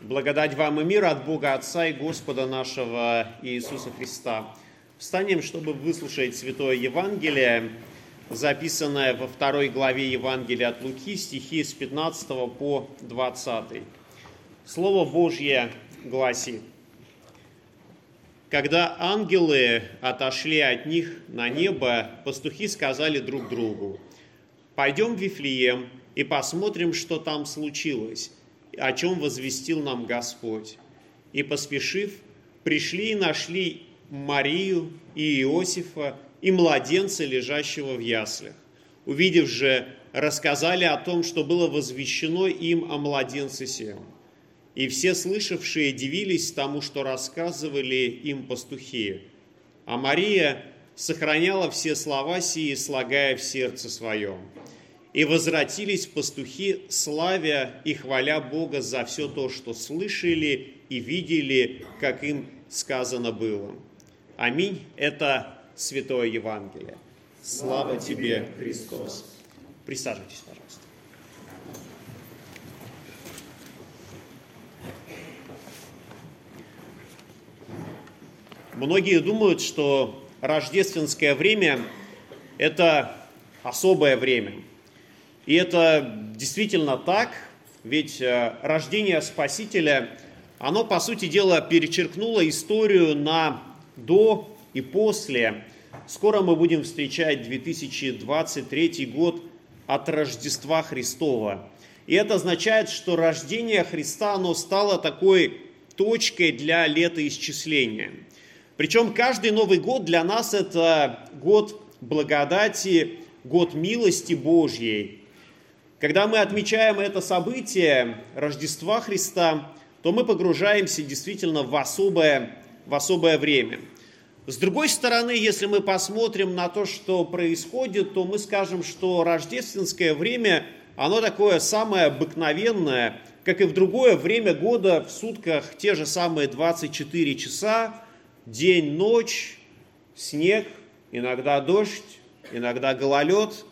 Благодать вам и мир от Бога Отца и Господа нашего Иисуса Христа. Встанем, чтобы выслушать Святое Евангелие, записанное во второй главе Евангелия от Луки, стихи с 15 по 20. Слово Божье гласит. Когда ангелы отошли от них на небо, пастухи сказали друг другу, «Пойдем в Вифлеем и посмотрим, что там случилось, о чем возвестил нам Господь». И, поспешив, пришли и нашли Марию и Иосифа и младенца, лежащего в яслях. Увидев же, рассказали о том, что было возвещено им о младенце сем. И все слышавшие дивились тому, что рассказывали им пастухи. А Мария сохраняла все слова сии, слагая в сердце своем. И возвратились пастухи, славя и хваля Бога за все то, что слышали и видели, как им сказано было. Аминь. Это Святое Евангелие. Слава тебе, Христос. Присаживайтесь, пожалуйста. Многие думают, что рождественское время – это особое время. И это действительно так, ведь э, рождение Спасителя, оно, по сути дела, перечеркнуло историю на до и после. Скоро мы будем встречать 2023 год от Рождества Христова. И это означает, что рождение Христа, оно стало такой точкой для летоисчисления – причем каждый Новый год для нас это год благодати, год милости Божьей. Когда мы отмечаем это событие Рождества Христа, то мы погружаемся действительно в особое, в особое время. С другой стороны, если мы посмотрим на то, что происходит, то мы скажем, что рождественское время, оно такое самое обыкновенное, как и в другое время года в сутках те же самые 24 часа, день, ночь, снег, иногда дождь, иногда гололед.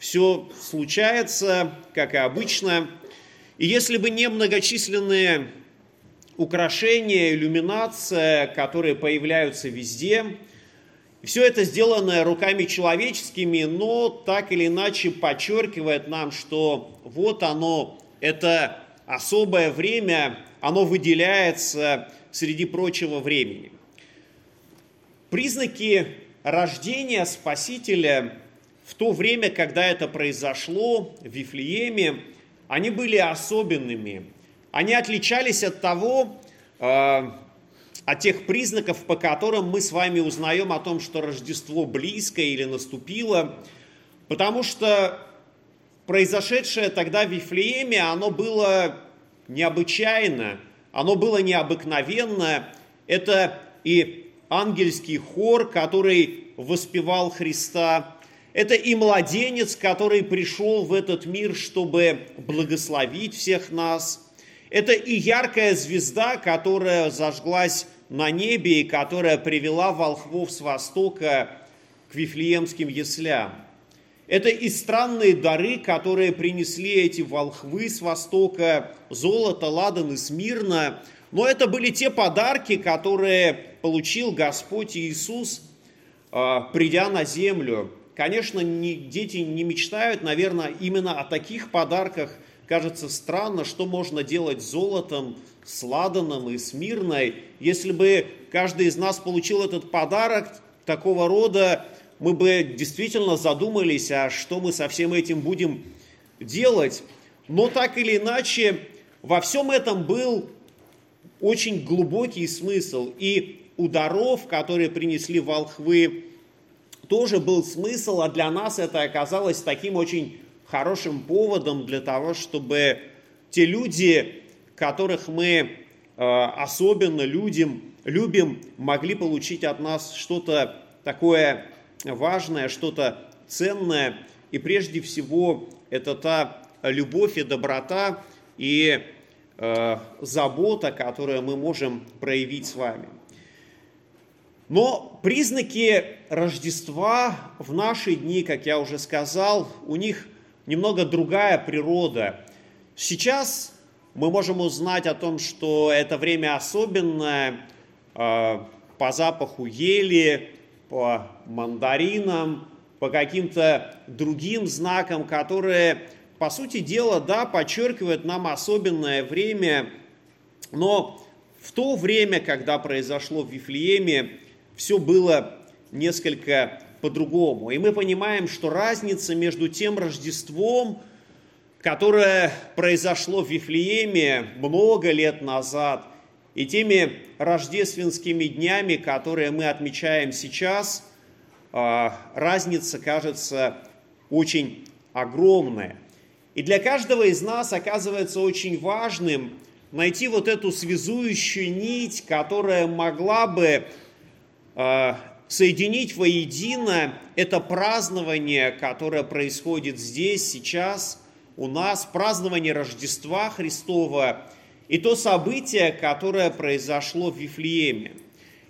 Все случается, как и обычно. И если бы не многочисленные украшения, иллюминация, которые появляются везде, все это сделано руками человеческими, но так или иначе подчеркивает нам, что вот оно, это особое время, оно выделяется среди прочего времени. Признаки рождения Спасителя в то время, когда это произошло в Вифлееме, они были особенными. Они отличались от того, э, от тех признаков, по которым мы с вами узнаем о том, что Рождество близко или наступило, потому что произошедшее тогда в Вифлееме, оно было необычайно, оно было необыкновенно. Это и ангельский хор, который воспевал Христа. Это и младенец, который пришел в этот мир, чтобы благословить всех нас. Это и яркая звезда, которая зажглась на небе и которая привела волхвов с востока к Вифлеемским яслям. Это и странные дары, которые принесли эти волхвы с востока, золото, ладан и смирно. Но это были те подарки, которые получил Господь Иисус, а, придя на землю. Конечно, не, дети не мечтают, наверное, именно о таких подарках. Кажется странно, что можно делать золотом, с и с мирной. Если бы каждый из нас получил этот подарок такого рода, мы бы действительно задумались, а что мы со всем этим будем делать. Но так или иначе, во всем этом был очень глубокий смысл. И у даров, которые принесли волхвы, тоже был смысл, а для нас это оказалось таким очень хорошим поводом для того, чтобы те люди, которых мы э, особенно людям, любим, могли получить от нас что-то такое важное, что-то ценное. И прежде всего это та любовь и доброта и э, забота, которую мы можем проявить с вами. Но признаки Рождества в наши дни, как я уже сказал, у них немного другая природа. Сейчас мы можем узнать о том, что это время особенное э, по запаху ели, по мандаринам, по каким-то другим знакам, которые, по сути дела, да, подчеркивают нам особенное время, но в то время, когда произошло в Вифлееме, все было несколько по-другому. И мы понимаем, что разница между тем Рождеством, которое произошло в Вифлееме много лет назад, и теми рождественскими днями, которые мы отмечаем сейчас, а, разница кажется очень огромная. И для каждого из нас оказывается очень важным найти вот эту связующую нить, которая могла бы соединить воедино это празднование, которое происходит здесь, сейчас, у нас, празднование Рождества Христова и то событие, которое произошло в Вифлееме.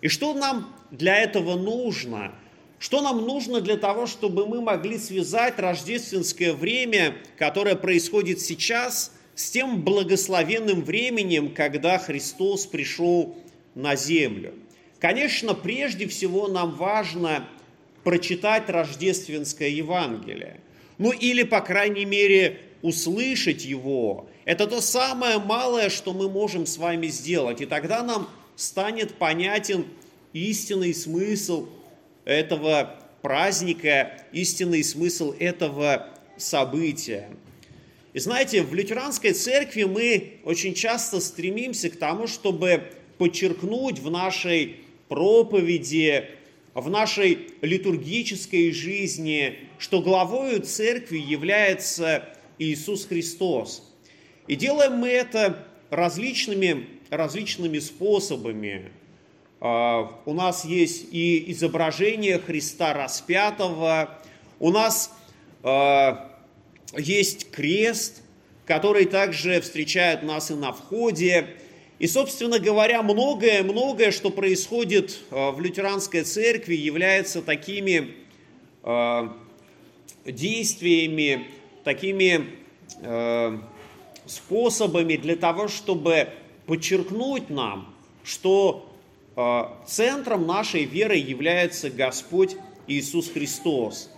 И что нам для этого нужно? Что нам нужно для того, чтобы мы могли связать рождественское время, которое происходит сейчас – с тем благословенным временем, когда Христос пришел на землю. Конечно, прежде всего нам важно прочитать рождественское Евангелие. Ну или, по крайней мере, услышать его. Это то самое малое, что мы можем с вами сделать. И тогда нам станет понятен истинный смысл этого праздника, истинный смысл этого события. И знаете, в лютеранской церкви мы очень часто стремимся к тому, чтобы подчеркнуть в нашей проповеди, в нашей литургической жизни, что главою церкви является Иисус Христос. И делаем мы это различными, различными способами. А, у нас есть и изображение Христа распятого, у нас а, есть крест, который также встречает нас и на входе. И, собственно говоря, многое-многое, что происходит э, в лютеранской церкви, является такими э, действиями, такими э, способами для того, чтобы подчеркнуть нам, что центром нашей веры является Господь Иисус Христос.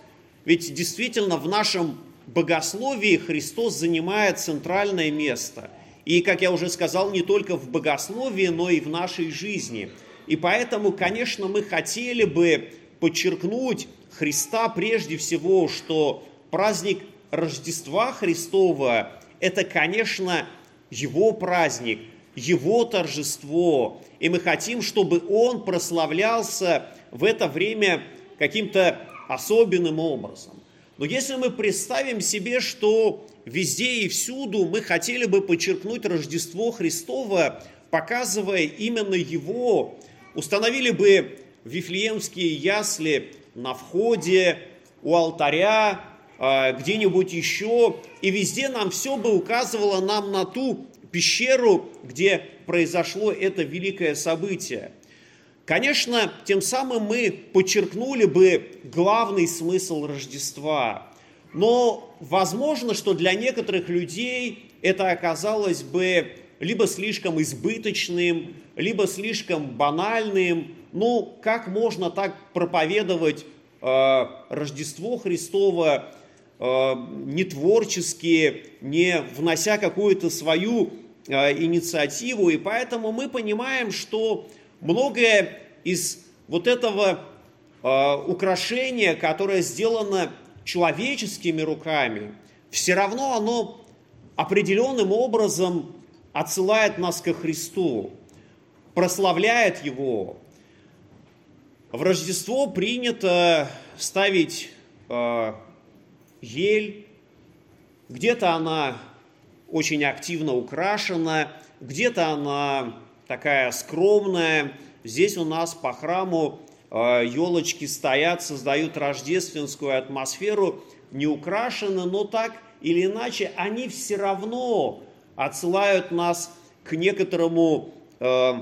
Ведь действительно в нашем богословии Христос занимает центральное место. И, как я уже сказал, не только в богословии, но и в нашей жизни. И поэтому, конечно, мы хотели бы подчеркнуть Христа прежде всего, что праздник Рождества Христова – это, конечно, Его праздник, Его торжество. И мы хотим, чтобы Он прославлялся в это время каким-то особенным образом. Но если мы представим себе, что везде и всюду мы хотели бы подчеркнуть Рождество Христово, показывая именно Его, установили бы вифлеемские ясли на входе, у алтаря, а, где-нибудь еще, и везде нам все бы указывало нам на ту пещеру, где произошло это великое событие – Конечно, тем самым мы подчеркнули бы главный смысл Рождества. Но возможно, что для некоторых людей это оказалось бы либо слишком избыточным, либо слишком банальным. Ну, как можно так проповедовать э, Рождество Христово э, не творчески, не внося какую-то свою э, инициативу? И поэтому мы понимаем, что многое из вот этого э, украшения, которое сделано человеческими руками, все равно оно определенным образом отсылает нас ко Христу, прославляет Его. В Рождество принято ставить э, ель, где-то она очень активно украшена, где-то она такая скромная. Здесь у нас по храму елочки э, стоят, создают рождественскую атмосферу, не украшены, но так или иначе они все равно отсылают нас к некоторому э,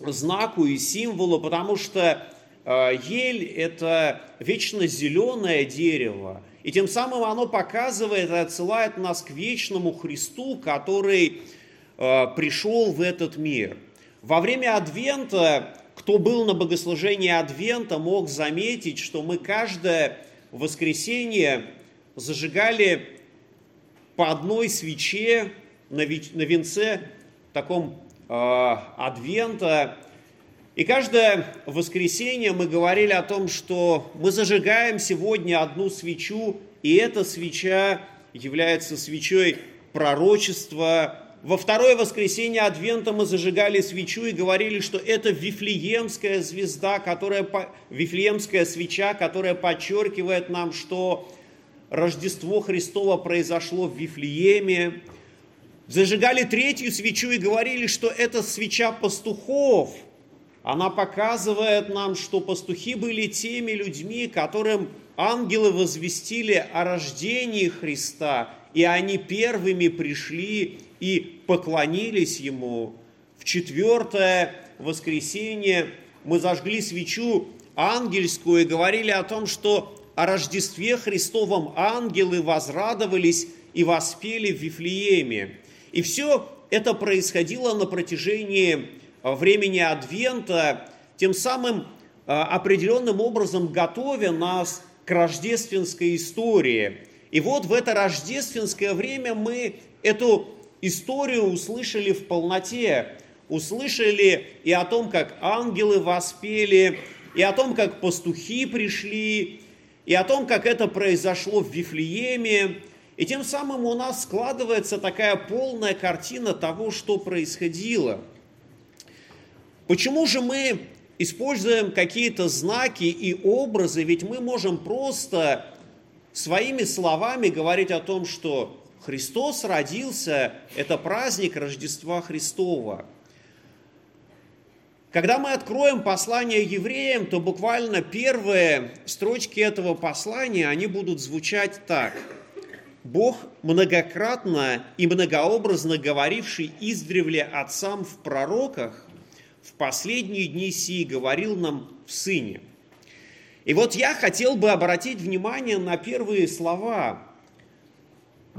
знаку и символу, потому что э, ель – это вечно зеленое дерево, и тем самым оно показывает и отсылает нас к вечному Христу, который э, пришел в этот мир. Во время Адвента, кто был на богослужении Адвента, мог заметить, что мы каждое воскресенье зажигали по одной свече на венце таком э, Адвента. И каждое воскресенье мы говорили о том, что мы зажигаем сегодня одну свечу, и эта свеча является свечой пророчества. Во второе воскресенье Адвента мы зажигали свечу и говорили, что это Вифлеемская звезда, которая, Вифлеемская свеча, которая подчеркивает нам, что Рождество Христово произошло в Вифлееме. Зажигали третью свечу и говорили, что это свеча пастухов. Она показывает нам, что пастухи были теми людьми, которым ангелы возвестили о рождении Христа, и они первыми пришли и поклонились Ему. В четвертое воскресенье мы зажгли свечу ангельскую и говорили о том, что о Рождестве Христовом ангелы возрадовались и воспели в Вифлееме. И все это происходило на протяжении времени Адвента, тем самым а, определенным образом готовя нас к рождественской истории. И вот в это рождественское время мы эту историю услышали в полноте. Услышали и о том, как ангелы воспели, и о том, как пастухи пришли, и о том, как это произошло в Вифлееме. И тем самым у нас складывается такая полная картина того, что происходило. Почему же мы используем какие-то знаки и образы, ведь мы можем просто своими словами говорить о том, что Христос родился, это праздник Рождества Христова. Когда мы откроем послание евреям, то буквально первые строчки этого послания, они будут звучать так. Бог, многократно и многообразно говоривший издревле отцам в пророках, в последние дни сии говорил нам в Сыне. И вот я хотел бы обратить внимание на первые слова.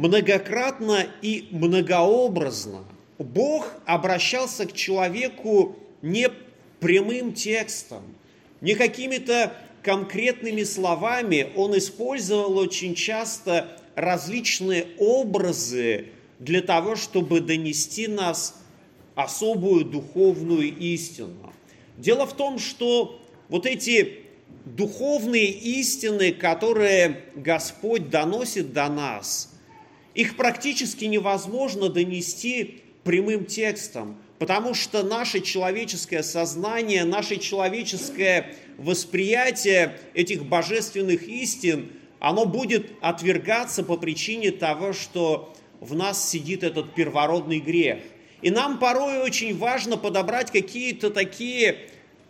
Многократно и многообразно Бог обращался к человеку не прямым текстом, не какими-то конкретными словами. Он использовал очень часто различные образы для того, чтобы донести нас особую духовную истину. Дело в том, что вот эти духовные истины, которые Господь доносит до нас, их практически невозможно донести прямым текстом, потому что наше человеческое сознание, наше человеческое восприятие этих божественных истин, оно будет отвергаться по причине того, что в нас сидит этот первородный грех – и нам порой очень важно подобрать какие-то такие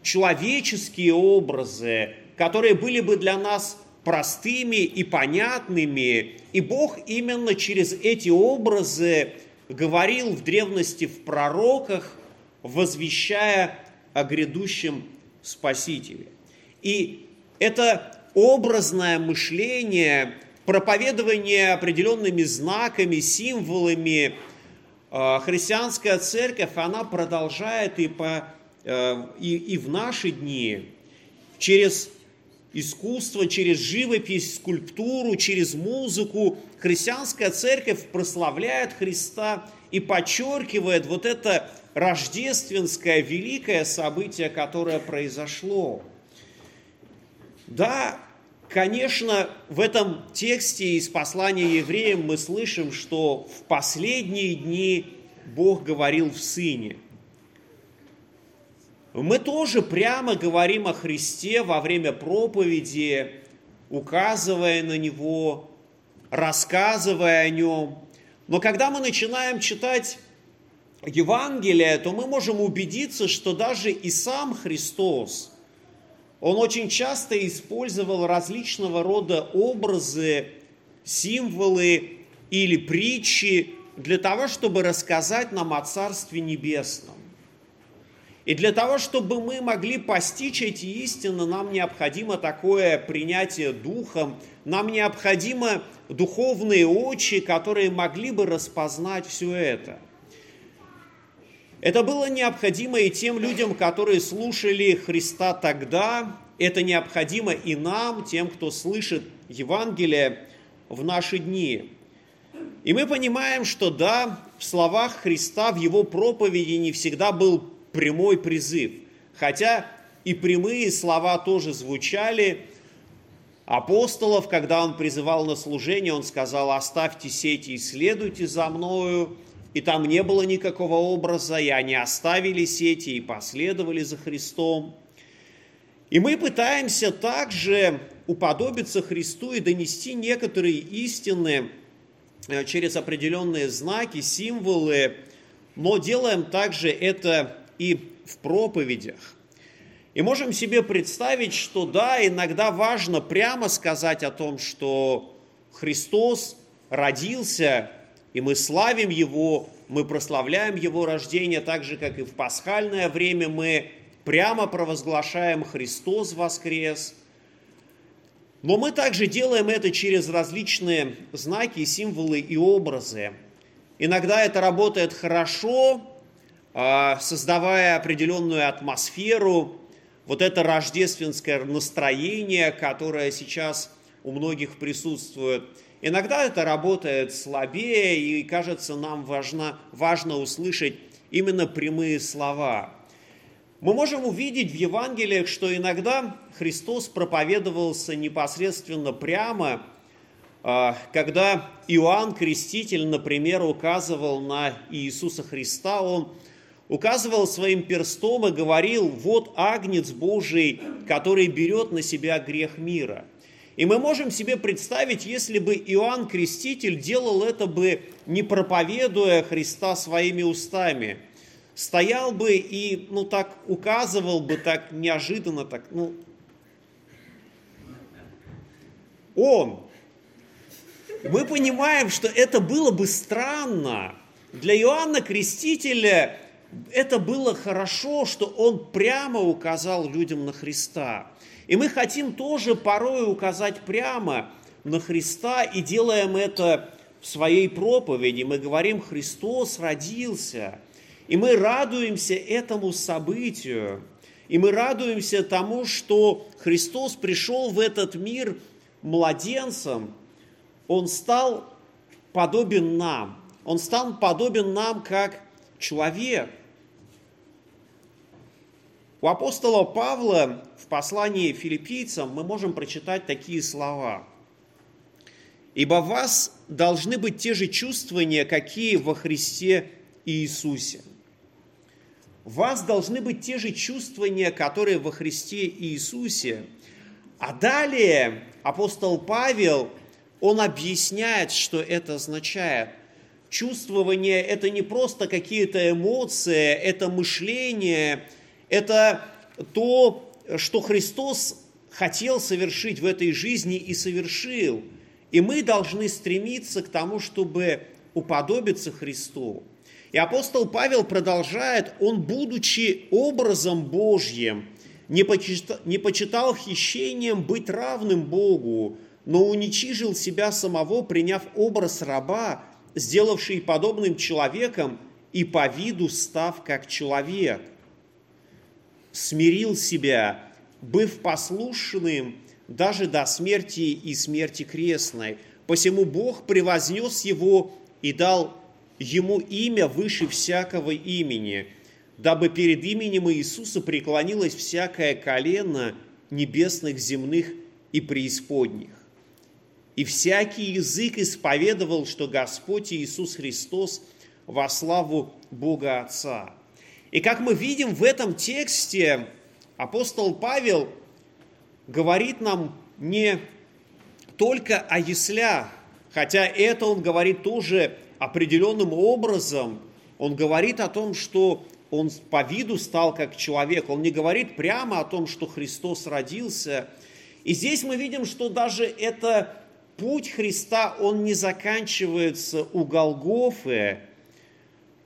человеческие образы, которые были бы для нас простыми и понятными. И Бог именно через эти образы говорил в древности в пророках, возвещая о грядущем Спасителе. И это образное мышление, проповедование определенными знаками, символами, а, христианская церковь, она продолжает и, по, э, и, и в наши дни через искусство, через живопись, скульптуру, через музыку. Христианская церковь прославляет Христа и подчеркивает вот это рождественское великое событие, которое произошло. Да, Конечно, в этом тексте из послания евреям мы слышим, что в последние дни Бог говорил в Сыне. Мы тоже прямо говорим о Христе во время проповеди, указывая на Него, рассказывая о Нем. Но когда мы начинаем читать Евангелие, то мы можем убедиться, что даже и сам Христос – он очень часто использовал различного рода образы, символы или притчи для того, чтобы рассказать нам о Царстве Небесном. И для того, чтобы мы могли постичь эти истины, нам необходимо такое принятие духом, нам необходимо духовные очи, которые могли бы распознать все это. Это было необходимо и тем людям, которые слушали Христа тогда, это необходимо и нам, тем, кто слышит Евангелие в наши дни. И мы понимаем, что да, в словах Христа, в его проповеди не всегда был прямой призыв. Хотя и прямые слова тоже звучали. Апостолов, когда он призывал на служение, он сказал, оставьте сети и следуйте за мною. И там не было никакого образа, и они оставили сети и последовали за Христом. И мы пытаемся также уподобиться Христу и донести некоторые истины э, через определенные знаки, символы, но делаем также это и в проповедях. И можем себе представить, что да, иногда важно прямо сказать о том, что Христос родился, и мы славим Его, мы прославляем Его рождение, так же, как и в пасхальное время мы прямо провозглашаем «Христос воскрес», но мы также делаем это через различные знаки, символы и образы. Иногда это работает хорошо, создавая определенную атмосферу, вот это рождественское настроение, которое сейчас у многих присутствует. Иногда это работает слабее, и кажется, нам важно, важно услышать именно прямые слова – мы можем увидеть в Евангелиях, что иногда Христос проповедовался непосредственно прямо, а, когда Иоанн Креститель, например, указывал на Иисуса Христа, он указывал своим перстом и говорил, вот агнец Божий, который берет на себя грех мира. И мы можем себе представить, если бы Иоанн Креститель делал это бы, не проповедуя Христа своими устами – стоял бы и, ну, так указывал бы так неожиданно, так, ну, он. Мы понимаем, что это было бы странно. Для Иоанна Крестителя это было хорошо, что он прямо указал людям на Христа. И мы хотим тоже порой указать прямо на Христа и делаем это в своей проповеди. Мы говорим, Христос родился – и мы радуемся этому событию, и мы радуемся тому, что Христос пришел в этот мир младенцем, Он стал подобен нам, Он стал подобен нам как человек. У апостола Павла в послании филиппийцам мы можем прочитать такие слова. «Ибо вас должны быть те же чувствования, какие во Христе Иисусе» вас должны быть те же чувствования, которые во Христе Иисусе. А далее апостол Павел, он объясняет, что это означает. Чувствование – это не просто какие-то эмоции, это мышление, это то, что Христос хотел совершить в этой жизни и совершил. И мы должны стремиться к тому, чтобы уподобиться Христу. И апостол Павел продолжает, он, будучи образом Божьим, не почитал, не почитал хищением быть равным Богу, но уничижил себя самого, приняв образ раба, сделавший подобным человеком и по виду став как человек. Смирил себя, быв послушным даже до смерти и смерти крестной. Посему Бог превознес его и дал ему имя выше всякого имени, дабы перед именем Иисуса преклонилось всякое колено небесных, земных и преисподних. И всякий язык исповедовал, что Господь Иисус Христос во славу Бога Отца. И как мы видим в этом тексте, апостол Павел говорит нам не только о яслях, хотя это он говорит тоже определенным образом он говорит о том, что он по виду стал как человек. Он не говорит прямо о том, что Христос родился. И здесь мы видим, что даже это путь Христа, он не заканчивается у Голгофы,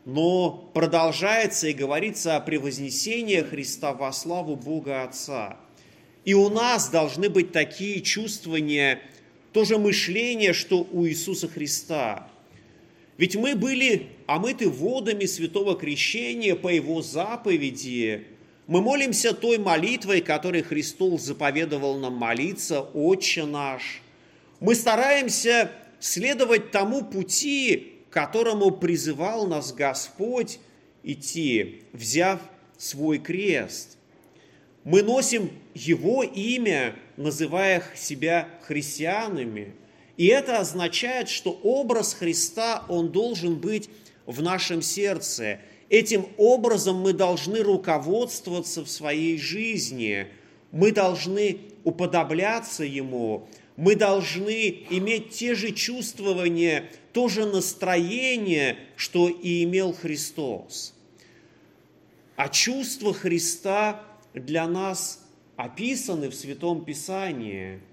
но продолжается и говорится о превознесении Христа во славу Бога Отца. И у нас должны быть такие чувствования, тоже мышление, что у Иисуса Христа – Ведь мы были омыты водами святого крещения по Его заповеди. Мы молимся той молитвой, которой Христос заповедовал нам молиться, «Отче наш». Мы стараемся следовать тому пути, которому призывал нас Господь идти, взяв свой крест. Мы носим Его имя, называя себя христианами – и это означает, что образ Христа, он должен быть в нашем сердце. Этим образом мы должны руководствоваться в своей жизни. Мы должны уподобляться Ему. Мы должны иметь те же чувствования, то же настроение, что и имел Христос. А чувства Христа для нас описаны в Святом Писании –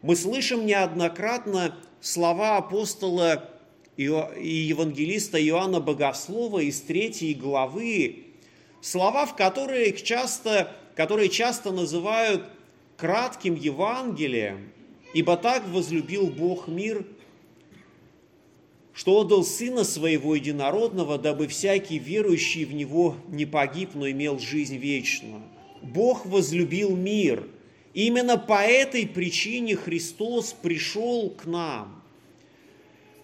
мы слышим неоднократно слова апостола и евангелиста Иоанна Богослова из третьей главы, слова, в которые часто, которые часто называют кратким Евангелием, ибо так возлюбил Бог мир, что отдал Сына Своего Единородного, дабы всякий верующий в Него не погиб, но имел жизнь вечную. Бог возлюбил мир – Именно по этой причине Христос пришел к нам.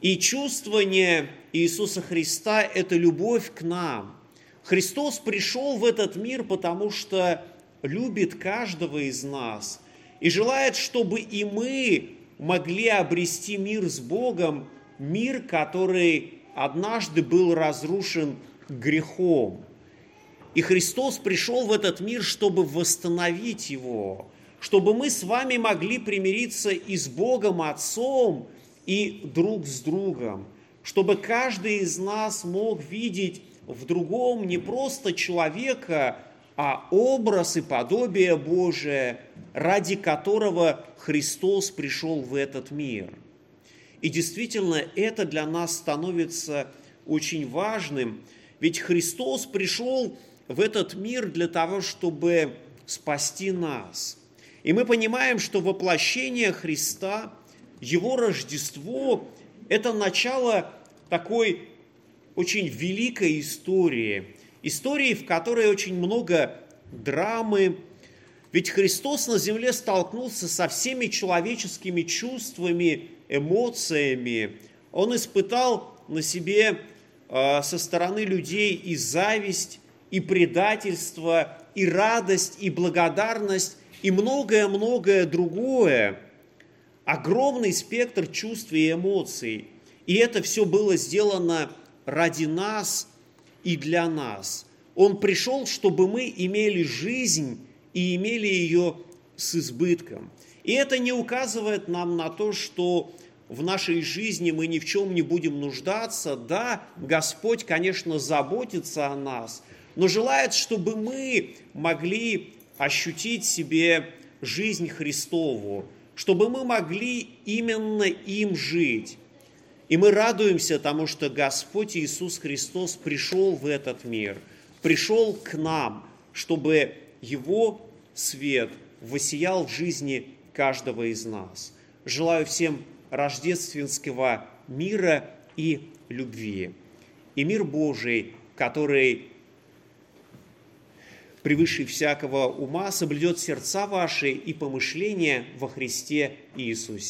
И чувствование Иисуса Христа – это любовь к нам. Христос пришел в этот мир, потому что любит каждого из нас и желает, чтобы и мы могли обрести мир с Богом, мир, который однажды был разрушен грехом. И Христос пришел в этот мир, чтобы восстановить его, чтобы мы с вами могли примириться и с Богом Отцом, и друг с другом, чтобы каждый из нас мог видеть в другом не просто человека, а образ и подобие Божие, ради которого Христос пришел в этот мир. И действительно, это для нас становится очень важным, ведь Христос пришел в этот мир для того, чтобы спасти нас – и мы понимаем, что воплощение Христа, Его Рождество – это начало такой очень великой истории. Истории, в которой очень много драмы. Ведь Христос на земле столкнулся со всеми человеческими чувствами, эмоциями. Он испытал на себе э, со стороны людей и зависть, и предательство, и радость, и благодарность, и многое-многое другое. Огромный спектр чувств и эмоций. И это все было сделано ради нас и для нас. Он пришел, чтобы мы имели жизнь и имели ее с избытком. И это не указывает нам на то, что в нашей жизни мы ни в чем не будем нуждаться. Да, Господь, конечно, заботится о нас, но желает, чтобы мы могли ощутить себе жизнь Христову, чтобы мы могли именно им жить. И мы радуемся тому, что Господь Иисус Христос пришел в этот мир, пришел к нам, чтобы Его свет воссиял в жизни каждого из нас. Желаю всем рождественского мира и любви. И мир Божий, который превыше всякого ума, соблюдет сердца ваши и помышления во Христе Иисусе.